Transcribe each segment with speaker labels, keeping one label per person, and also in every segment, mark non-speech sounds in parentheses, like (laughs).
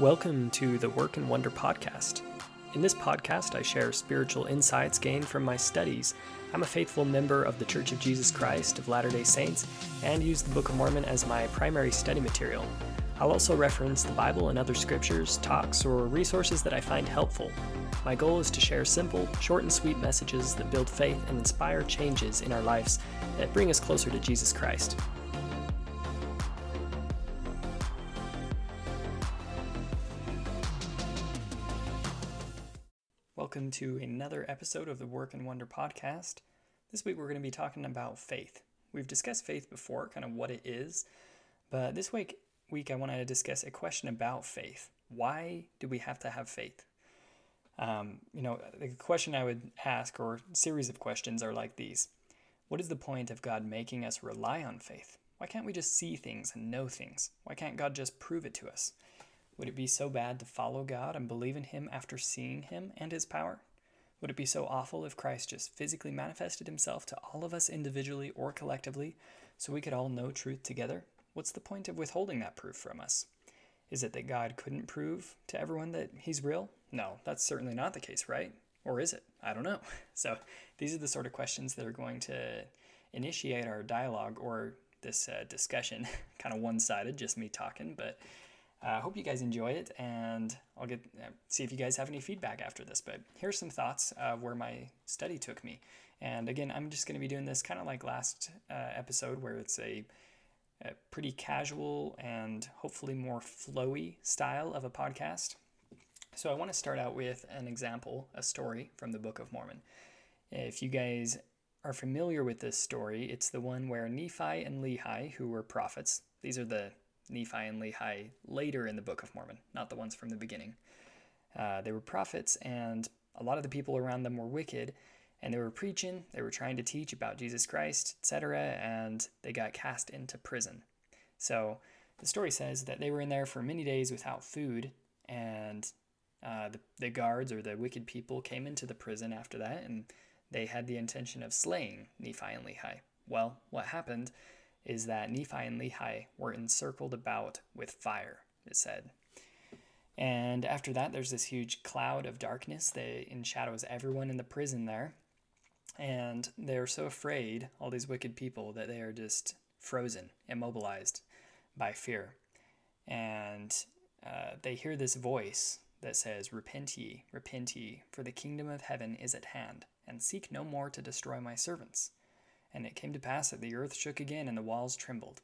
Speaker 1: Welcome to the Work and Wonder podcast. In this podcast, I share spiritual insights gained from my studies. I'm a faithful member of the Church of Jesus Christ of Latter day Saints and use the Book of Mormon as my primary study material. I'll also reference the Bible and other scriptures, talks, or resources that I find helpful. My goal is to share simple, short, and sweet messages that build faith and inspire changes in our lives that bring us closer to Jesus Christ. To another episode of the Work and Wonder podcast. This week we're going to be talking about faith. We've discussed faith before, kind of what it is, but this week week I wanted to discuss a question about faith. Why do we have to have faith? Um, you know, the question I would ask, or series of questions, are like these What is the point of God making us rely on faith? Why can't we just see things and know things? Why can't God just prove it to us? Would it be so bad to follow God and believe in Him after seeing Him and His power? Would it be so awful if Christ just physically manifested Himself to all of us individually or collectively so we could all know truth together? What's the point of withholding that proof from us? Is it that God couldn't prove to everyone that He's real? No, that's certainly not the case, right? Or is it? I don't know. (laughs) So these are the sort of questions that are going to initiate our dialogue or this uh, discussion. (laughs) kind of one sided, just me talking, but I uh, hope you guys enjoy it, and I'll get uh, see if you guys have any feedback after this. But here's some thoughts of where my study took me. And again, I'm just going to be doing this kind of like last uh, episode, where it's a a pretty casual and hopefully more flowy style of a podcast. So I want to start out with an example, a story from the Book of Mormon. If you guys are familiar with this story, it's the one where Nephi and Lehi, who were prophets, these are the Nephi and Lehi later in the Book of Mormon, not the ones from the beginning. Uh, they were prophets, and a lot of the people around them were wicked, and they were preaching, they were trying to teach about Jesus Christ, etc., and they got cast into prison. So the story says that they were in there for many days without food, and uh, the, the guards or the wicked people came into the prison after that, and they had the intention of slaying Nephi and Lehi. Well, what happened is that Nephi and Lehi were encircled about with fire, it said. And after that, there's this huge cloud of darkness that enshadows everyone in the prison there and they're so afraid, all these wicked people, that they are just frozen, immobilized by fear. And uh, they hear this voice that says, Repent ye, repent ye, for the kingdom of heaven is at hand, and seek no more to destroy my servants. And it came to pass that the earth shook again, and the walls trembled.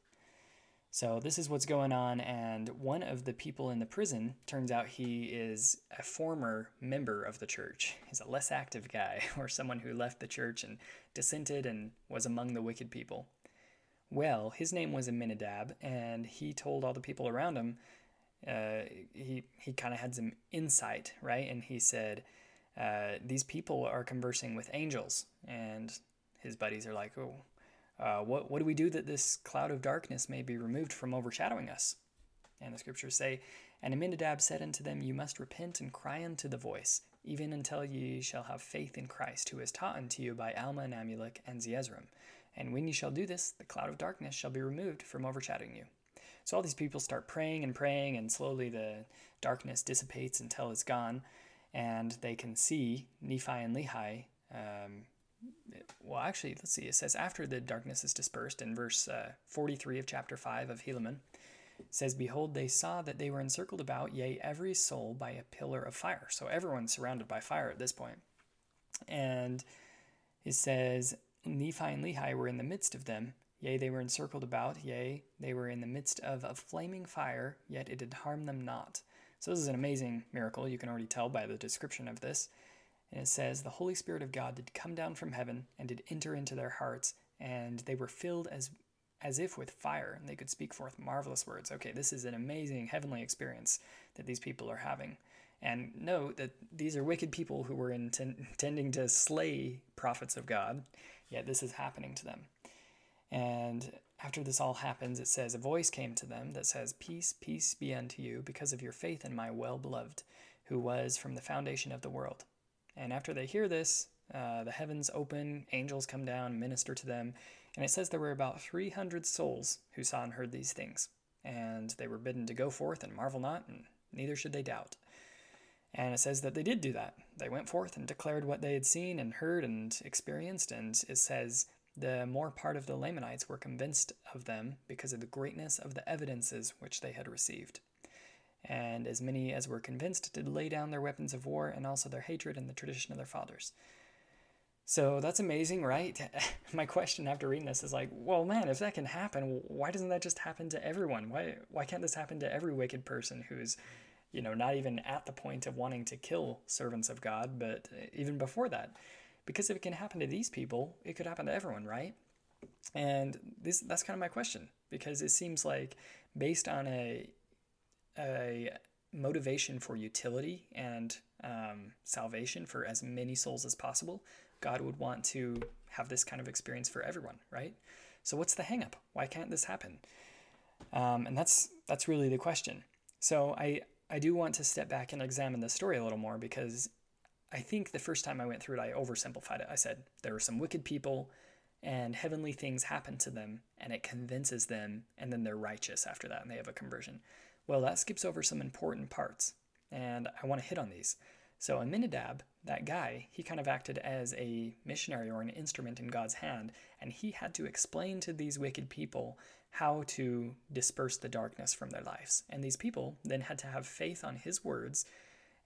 Speaker 1: So this is what's going on, and one of the people in the prison turns out he is a former member of the church. He's a less active guy, (laughs) or someone who left the church and dissented and was among the wicked people. Well, his name was Aminadab, and he told all the people around him. Uh, he he kind of had some insight, right? And he said, uh, "These people are conversing with angels," and his buddies are like, "Oh." Uh, what, what do we do that this cloud of darkness may be removed from overshadowing us? And the scriptures say, And Aminadab said unto them, You must repent and cry unto the voice, even until ye shall have faith in Christ, who is taught unto you by Alma and Amulek and Zeezrom. And when ye shall do this, the cloud of darkness shall be removed from overshadowing you. So all these people start praying and praying, and slowly the darkness dissipates until it's gone, and they can see Nephi and Lehi um, well, actually, let's see. It says, after the darkness is dispersed in verse uh, 43 of chapter 5 of Helaman, says, Behold, they saw that they were encircled about, yea, every soul by a pillar of fire. So everyone's surrounded by fire at this point. And it says, Nephi and Lehi were in the midst of them. Yea, they were encircled about. Yea, they were in the midst of a flaming fire, yet it did harm them not. So this is an amazing miracle. You can already tell by the description of this. And it says, The Holy Spirit of God did come down from heaven and did enter into their hearts, and they were filled as as if with fire, and they could speak forth marvelous words. Okay, this is an amazing heavenly experience that these people are having. And note that these are wicked people who were intending to slay prophets of God, yet this is happening to them. And after this all happens, it says, A voice came to them that says, Peace, peace be unto you, because of your faith in my well beloved, who was from the foundation of the world. And after they hear this, uh, the heavens open, angels come down, minister to them. And it says there were about 300 souls who saw and heard these things. And they were bidden to go forth and marvel not, and neither should they doubt. And it says that they did do that. They went forth and declared what they had seen and heard and experienced. And it says the more part of the Lamanites were convinced of them because of the greatness of the evidences which they had received. And as many as were convinced did lay down their weapons of war and also their hatred and the tradition of their fathers. So that's amazing, right? (laughs) My question after reading this is like, well, man, if that can happen, why doesn't that just happen to everyone? Why why can't this happen to every wicked person who's you know, not even at the point of wanting to kill servants of God, but even before that. Because if it can happen to these people, it could happen to everyone, right? And this that's kind of my question because it seems like based on a a motivation for utility and um, salvation for as many souls as possible, God would want to have this kind of experience for everyone, right? So what's the hangup? Why can't this happen? Um, and that's that's really the question. So I I do want to step back and examine the story a little more because I think the first time I went through it, I oversimplified it. I said there are some wicked people and heavenly things happen to them and it convinces them and then they're righteous after that and they have a conversion. Well, that skips over some important parts and I want to hit on these. So Aminadab, that guy, he kind of acted as a missionary or an instrument in God's hand, and he had to explain to these wicked people how to disperse the darkness from their lives. And these people then had to have faith on his words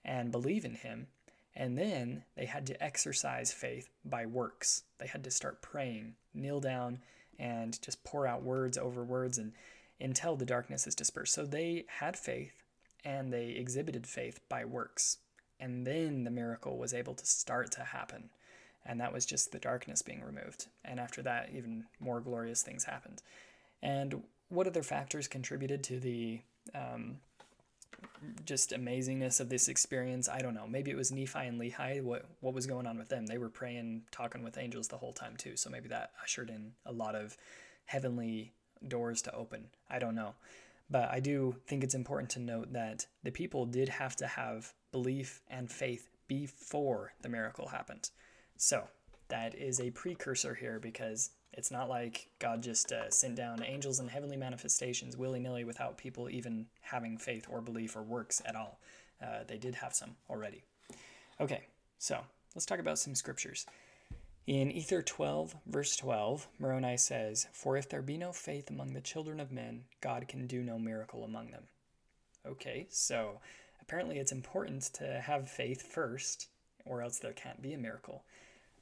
Speaker 1: and believe in him. And then they had to exercise faith by works. They had to start praying, kneel down, and just pour out words over words and until the darkness is dispersed. So they had faith and they exhibited faith by works. And then the miracle was able to start to happen. And that was just the darkness being removed. And after that, even more glorious things happened. And what other factors contributed to the um, just amazingness of this experience? I don't know. Maybe it was Nephi and Lehi. What what was going on with them? They were praying, talking with angels the whole time too. So maybe that ushered in a lot of heavenly doors to open. I don't know. But I do think it's important to note that the people did have to have belief and faith before the miracle happened. So that is a precursor here because it's not like God just uh, sent down angels and heavenly manifestations willy nilly without people even having faith or belief or works at all. Uh, they did have some already. Okay, so let's talk about some scriptures. In Ether 12, verse 12, Moroni says, For if there be no faith among the children of men, God can do no miracle among them. Okay, so apparently it's important to have faith first, or else there can't be a miracle.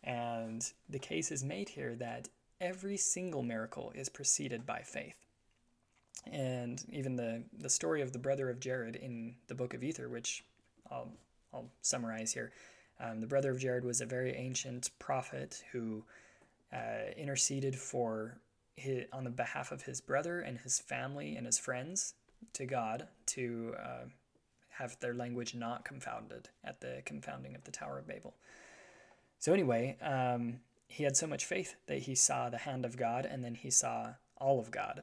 Speaker 1: And the case is made here that every single miracle is preceded by faith. And even the, the story of the brother of Jared in the book of Ether, which I'll, I'll summarize here. Um, the brother of Jared was a very ancient prophet who uh, interceded for his, on the behalf of his brother and his family and his friends to God to uh, have their language not confounded at the confounding of the Tower of Babel. So, anyway, um, he had so much faith that he saw the hand of God and then he saw all of God.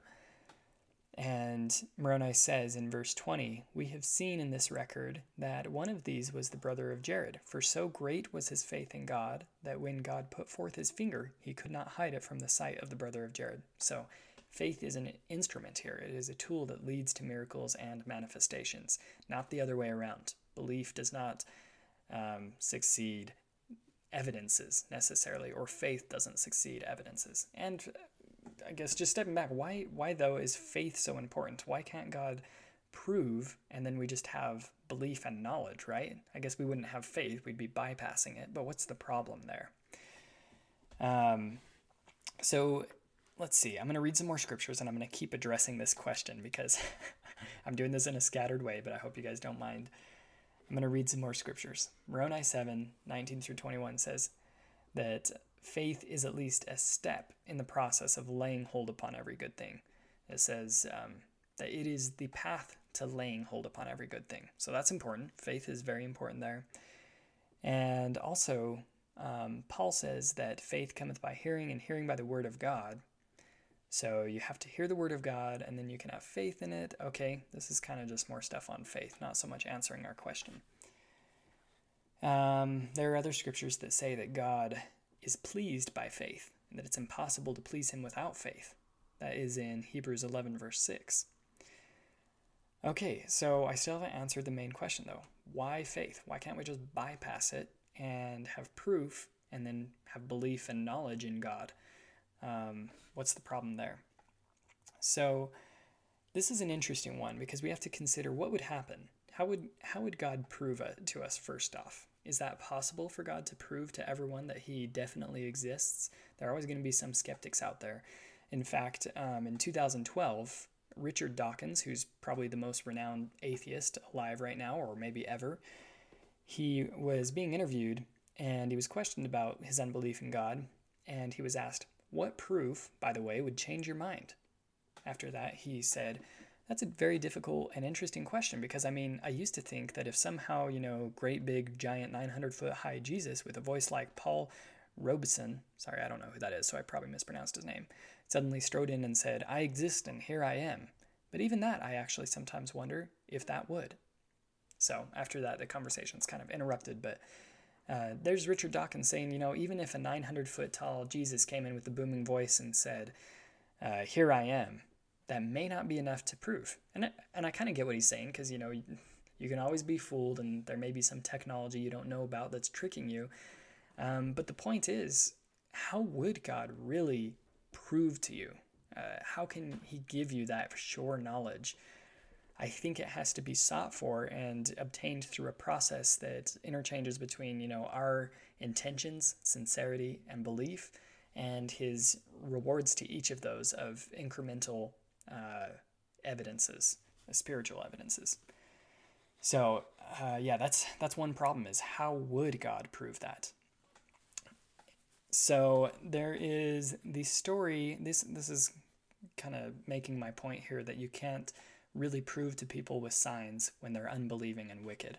Speaker 1: And Moroni says in verse 20, We have seen in this record that one of these was the brother of Jared, for so great was his faith in God that when God put forth his finger, he could not hide it from the sight of the brother of Jared. So faith is an instrument here, it is a tool that leads to miracles and manifestations, not the other way around. Belief does not um, succeed evidences necessarily, or faith doesn't succeed evidences. And I guess just stepping back, why why though is faith so important? Why can't God prove and then we just have belief and knowledge, right? I guess we wouldn't have faith, we'd be bypassing it. But what's the problem there? Um, so let's see. I'm going to read some more scriptures and I'm going to keep addressing this question because (laughs) I'm doing this in a scattered way, but I hope you guys don't mind. I'm going to read some more scriptures. Moroni 7 19 through 21 says that faith is at least a step in the process of laying hold upon every good thing. It says um, that it is the path to laying hold upon every good thing. So that's important. Faith is very important there. And also, um, Paul says that faith cometh by hearing, and hearing by the word of God. So you have to hear the word of God and then you can have faith in it. Okay, this is kind of just more stuff on faith, not so much answering our question. Um, there are other scriptures that say that God is pleased by faith and that it's impossible to please him without faith. That is in Hebrews 11, verse 6. Okay, so I still haven't answered the main question though. Why faith? Why can't we just bypass it and have proof and then have belief and knowledge in God? Um, what's the problem there? So, this is an interesting one because we have to consider what would happen. How would how would God prove it to us first off? Is that possible for God to prove to everyone that He definitely exists? There are always going to be some skeptics out there. In fact, um, in 2012, Richard Dawkins, who's probably the most renowned atheist alive right now, or maybe ever, he was being interviewed and he was questioned about his unbelief in God. And he was asked, What proof, by the way, would change your mind? After that, he said, That's a very difficult and interesting question because I mean, I used to think that if somehow, you know, great big, giant, 900 foot high Jesus with a voice like Paul Robeson, sorry, I don't know who that is, so I probably mispronounced his name, suddenly strode in and said, I exist and here I am. But even that, I actually sometimes wonder if that would. So after that, the conversation's kind of interrupted, but uh, there's Richard Dawkins saying, you know, even if a 900 foot tall Jesus came in with a booming voice and said, uh, Here I am, that may not be enough to prove. And, I, and I kind of get what he's saying because, you know, you, can always be fooled and there may be some technology you don't know about that's tricking you. Um, but the point is, how would God really prove to you? Uh, how can He give you that sure knowledge? I think it has to be sought for and obtained through a process that interchanges between, you know, our intentions, sincerity, and belief, and His rewards to each of those of incremental uh, evidences, uh, spiritual evidences. So, uh, yeah, that's that's one problem. Is how would God prove that? So there is the story. This this is kind of making my point here that you can't really prove to people with signs when they're unbelieving and wicked.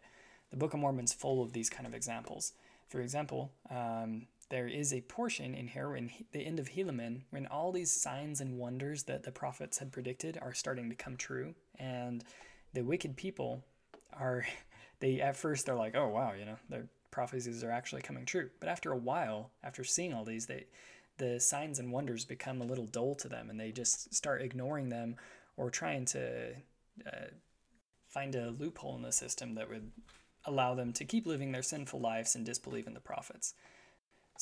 Speaker 1: The Book of Mormon's full of these kind of examples. For example, um, there is a portion in here in the end of Helaman when all these signs and wonders that the prophets had predicted are starting to come true, and the wicked people are (laughs) they at first they're like, oh wow, you know, they're prophecies are actually coming true. But after a while, after seeing all these, they the signs and wonders become a little dull to them, and they just start ignoring them or trying to uh, find a loophole in the system that would allow them to keep living their sinful lives and disbelieve in the prophets.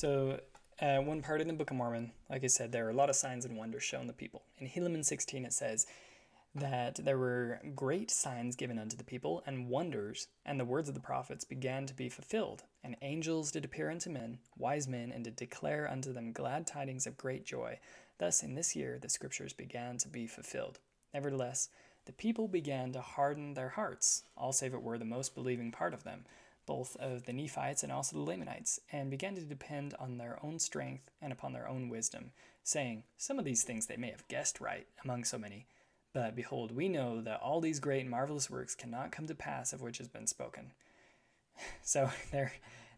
Speaker 1: So, uh, one part in the Book of Mormon, like I said, there are a lot of signs and wonders shown the people. In Helaman 16, it says, that there were great signs given unto the people, and wonders, and the words of the prophets began to be fulfilled. And angels did appear unto men, wise men, and did declare unto them glad tidings of great joy. Thus in this year the scriptures began to be fulfilled. Nevertheless, the people began to harden their hearts, all save it were the most believing part of them, both of the Nephites and also the Lamanites, and began to depend on their own strength and upon their own wisdom, saying, Some of these things they may have guessed right among so many but behold, we know that all these great and marvelous works cannot come to pass of which has been spoken. (laughs) So (laughs) they're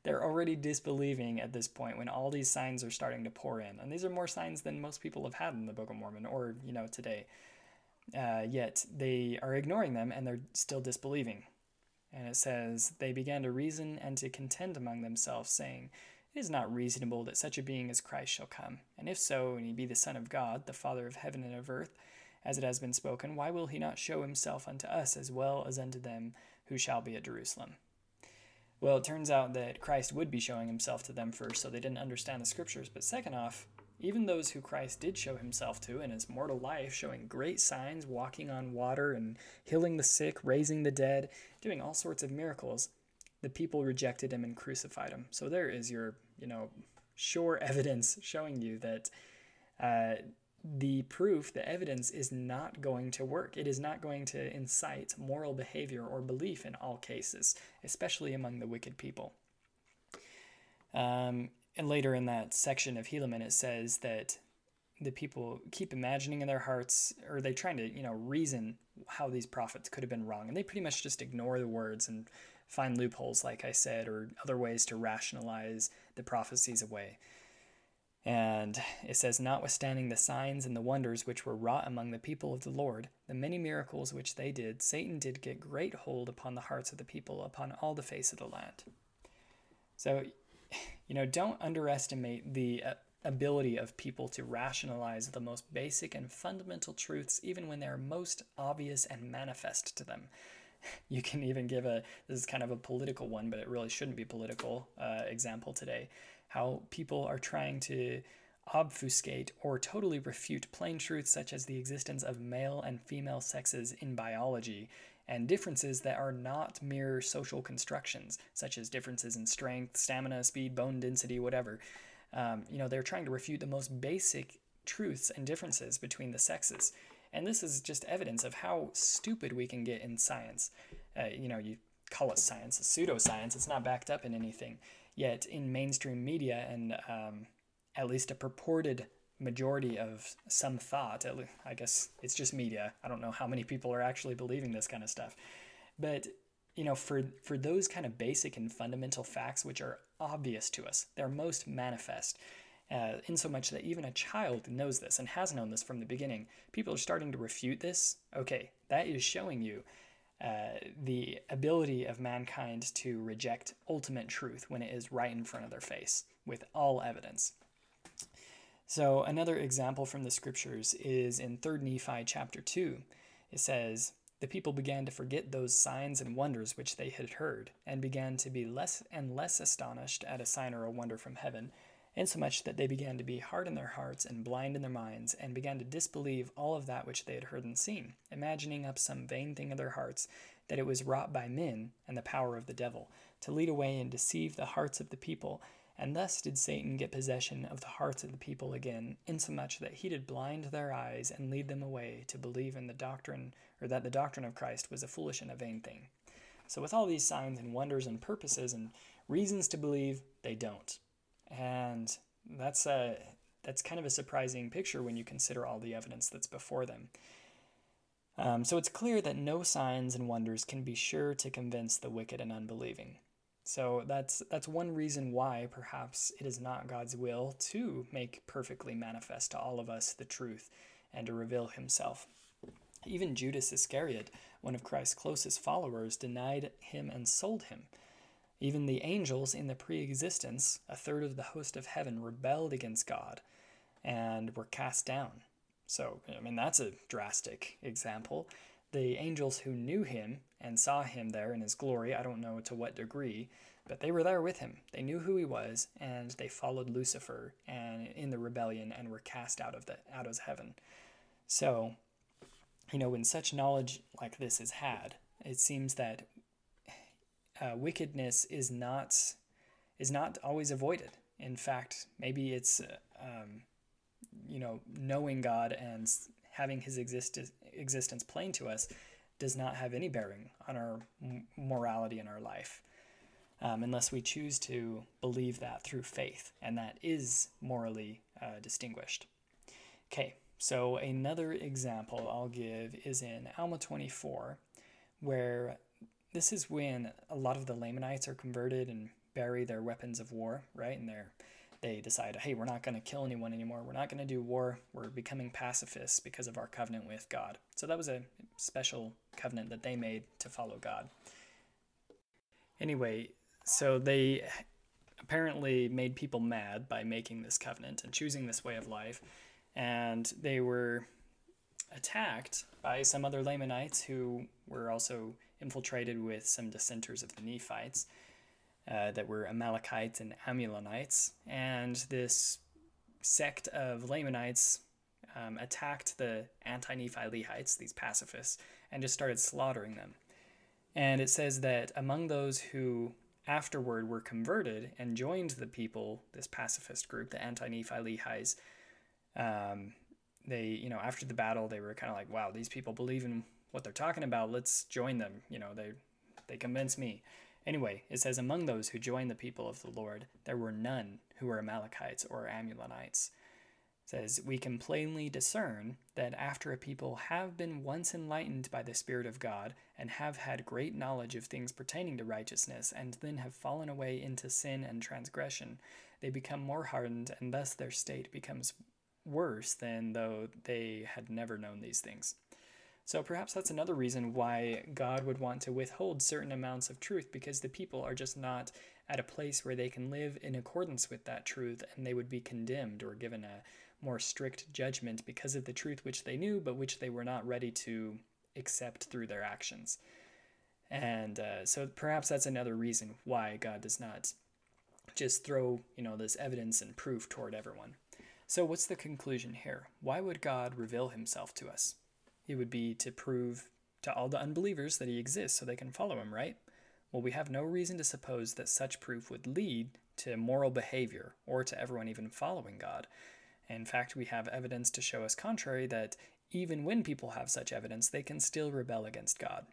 Speaker 1: they're already disbelieving at this point when all these signs are starting to pour in, and these are more signs than most people have had in the Book of Mormon or you know today. Uh, yet they are ignoring them and they're still disbelieving. And it says, They began to reason and to contend among themselves, saying, It is not reasonable that such a being as Christ shall come. And if so, and he be the Son of God, the Father of heaven and of earth, as it has been spoken, Why will he not show himself unto us as well as unto them who shall be at Jerusalem? Well, it turns out that Christ would be showing himself to them first, so they didn't understand the scriptures. But second off, even those who Christ did show himself to in his mortal life, showing great signs, walking on water and healing the sick, raising the dead, doing all sorts of miracles, the people rejected him and crucified him. So there is your, you know, sure (laughs) evidence showing you that uh, the proof, the evidence is not going to work. It is not going to incite moral behavior or belief in all cases, especially among the wicked people. Um, and later in that section of Helaman, it says that the people keep imagining in their hearts, or they trying to, you know, reason how these prophets could have been wrong, and they pretty much just ignore the words and find loopholes, like I said, or other ways to rationalize the prophecies away. And it says, Notwithstanding the signs and the wonders which were wrought among the people of the Lord, the many miracles which they did, Satan did get great hold upon the hearts of the people upon all the face of the land. So, you know, don't underestimate the uh, ability of people to rationalize the most basic and fundamental truths, even when they're most obvious and manifest to them. (laughs) You can even give a, this is kind of a political one, but it really shouldn't be political uh, example today. How people are trying to obfuscate or totally refute plain truths such as the existence of male and female sexes in biology and differences that are not mere social constructions, such as differences in strength, stamina, speed, bone density, whatever. Um, you know, they're trying to refute the most basic truths and differences between the sexes. And this is just evidence of how stupid we can get in science. Uh, you know, you call it science, a pseudoscience, it's not backed up in anything. Yet in mainstream media and um, at least a purported majority of some thought, I guess it's just media. I don't know how many people are actually believing this kind of stuff. But you know, for for those kind of basic and fundamental facts which are obvious to us, they're most manifest. Uh, in so much that even a child knows this and has known this from the beginning. People are starting to refute this. Okay, that is showing you uh, the ability of mankind to reject ultimate truth when it is right in front of their face with all evidence. So, another example from the scriptures is in 3 Nephi chapter 2. It says, The people began to forget those signs and wonders which they had heard, and began to be less and less astonished at a sign or a wonder from heaven, insomuch that they began to be hard in their hearts and blind in their minds, and began to disbelieve all of that which they had heard and seen, imagining up some vain thing of their hearts, that it was wrought by men and the power of the devil, to lead away and deceive the hearts of the people and thus did Satan get possession of the hearts of the people again, insomuch that he did blind their eyes and lead them away to believe in the doctrine, or that the doctrine of Christ was a foolish and a vain thing. So, with all these signs and wonders and purposes and reasons to believe, they don't. And that's a that's kind of a surprising picture when you consider all the evidence that's before them. Um, so it's clear that no signs and wonders can be sure to convince the wicked and unbelieving. So that's that's one reason why perhaps it is not God's will to make perfectly manifest to all of us the truth and to reveal himself. Even Judas Iscariot, one of Christ's closest followers, denied him and sold him. Even the angels in the pre-existence, a third of the host of heaven, rebelled against God and were cast down. So, I mean, that's a drastic example. The angels who knew him and saw him there in his glory, I don't know to what degree, but they were there with him. They knew who he was, and they followed Lucifer and in the rebellion and were cast out of the out of heaven. So, you know, when such knowledge like this is had, it seems that uh, wickedness is not is not always avoided. In fact, maybe it's uh, um, you know knowing God and having His exist- existence plain to us does not have any bearing on our morality in our life um, unless we choose to believe that through faith, and that is morally uh, distinguished. Okay, so another example I'll give is in Alma 24, where this is when a lot of the Lamanites are converted and bury their weapons of war, right? And they're they decide, hey, we're not going to kill anyone anymore. We're not going to do war. We're becoming pacifists because of our covenant with God. So that was a special covenant that they made to follow God. Anyway, so they apparently made people mad by making this covenant and choosing this way of life. And they were attacked by some other Lamanites who were also infiltrated with some dissenters of the Nephites uh, that were Amalekites and Amulonites. And this sect of Lamanites um, attacked the anti Nephi Lehites, these pacifists, and just started slaughtering them. And it says that among those who afterward were converted and joined the people, this pacifist group, the anti Nephi Lehites, um, they, you know, after the battle, they were kind of like, wow, these people believe in what they're talking about. Let's join them. You know, they, they convince me. Anyway, it says, Among those who joined the people of the Lord, there were none who were Amalekites or Amulonites. It says, We can plainly discern that after a people have been once enlightened by the Spirit of God, and have had great knowledge of things pertaining to righteousness, and then have fallen away into sin and transgression, they become more hardened, and thus their state becomes worse than though they had never known these things. So perhaps that's another reason why God would want to withhold certain amounts of truth because the people are just not at a place where they can live in accordance with that truth and they would be condemned or given a more strict judgment because of the truth which they knew but which they were not ready to accept through their actions. And uh, so perhaps that's another reason why God does not just throw, you know, this evidence and proof toward everyone. So what's the conclusion here? Why would God reveal himself to us? It would be to prove to all the unbelievers that he exists so they can follow him, right? Well, we have no reason to suppose that such proof would lead to moral behavior or to everyone even following God. In fact, we have evidence to show us contrary that even when people have such evidence, they can still rebel against God.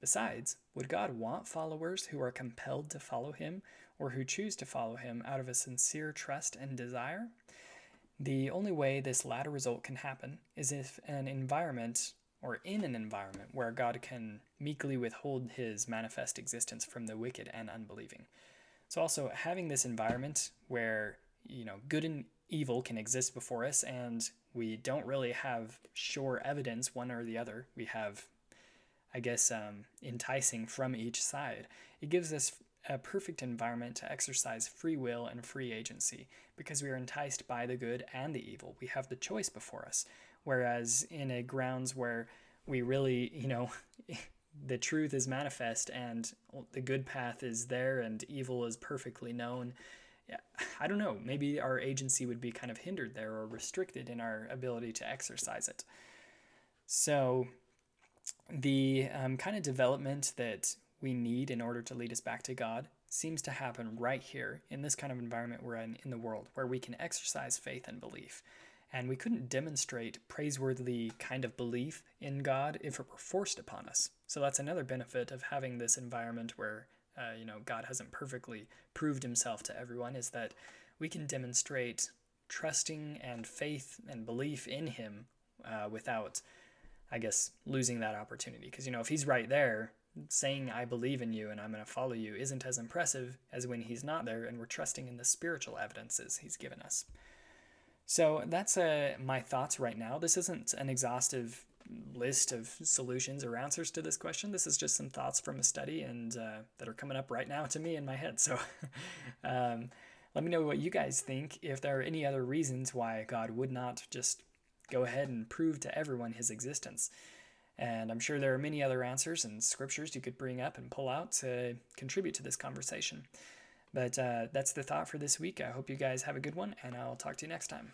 Speaker 1: Besides, would God want followers who are compelled to follow him or who choose to follow him out of a sincere trust and desire? The only way this latter result can happen is if an environment or in an environment where God can meekly withhold his manifest existence from the wicked and unbelieving. So also having this environment where, you know, good and evil can exist before us and we don't really have sure evidence one or the other. We have I guess um, enticing from each side. It gives us a perfect environment to exercise free will and free agency because we are enticed by the good and the evil. We have the choice before us. Whereas in a grounds where we really, you know, (laughs) the truth is manifest and the good path is there and evil is perfectly known. I don't know. Maybe our agency would be kind of hindered there or restricted in our ability to exercise it. So, the um, kind of development that we need in order to lead us back to God seems to happen right here in this kind of environment we're in in the world where we can exercise faith and belief. And we couldn't demonstrate praiseworthy kind of belief in God if it were forced upon us. So that's another benefit of having this environment where, uh, you know, God hasn't perfectly proved himself to everyone is that we can demonstrate trusting and faith and belief in him uh, without, I guess, losing that opportunity. Because, you know, if he's right there, saying I believe in you and I'm going to follow you isn't as impressive as when he's not there and we're trusting in the spiritual evidences he's given us. So that's uh, my thoughts right now. This isn't an exhaustive list of solutions or answers to this question. This is just some thoughts from a study and uh, that are coming up right now to me in my head. So (laughs) um, let me know what you guys think. If there are any other reasons why God would not just go ahead and prove to everyone his existence. And I'm sure there are many other answers and scriptures you could bring up and pull out to contribute to this conversation. But uh, that's the thought for this week. I hope you guys have a good one, and I'll talk to you next time.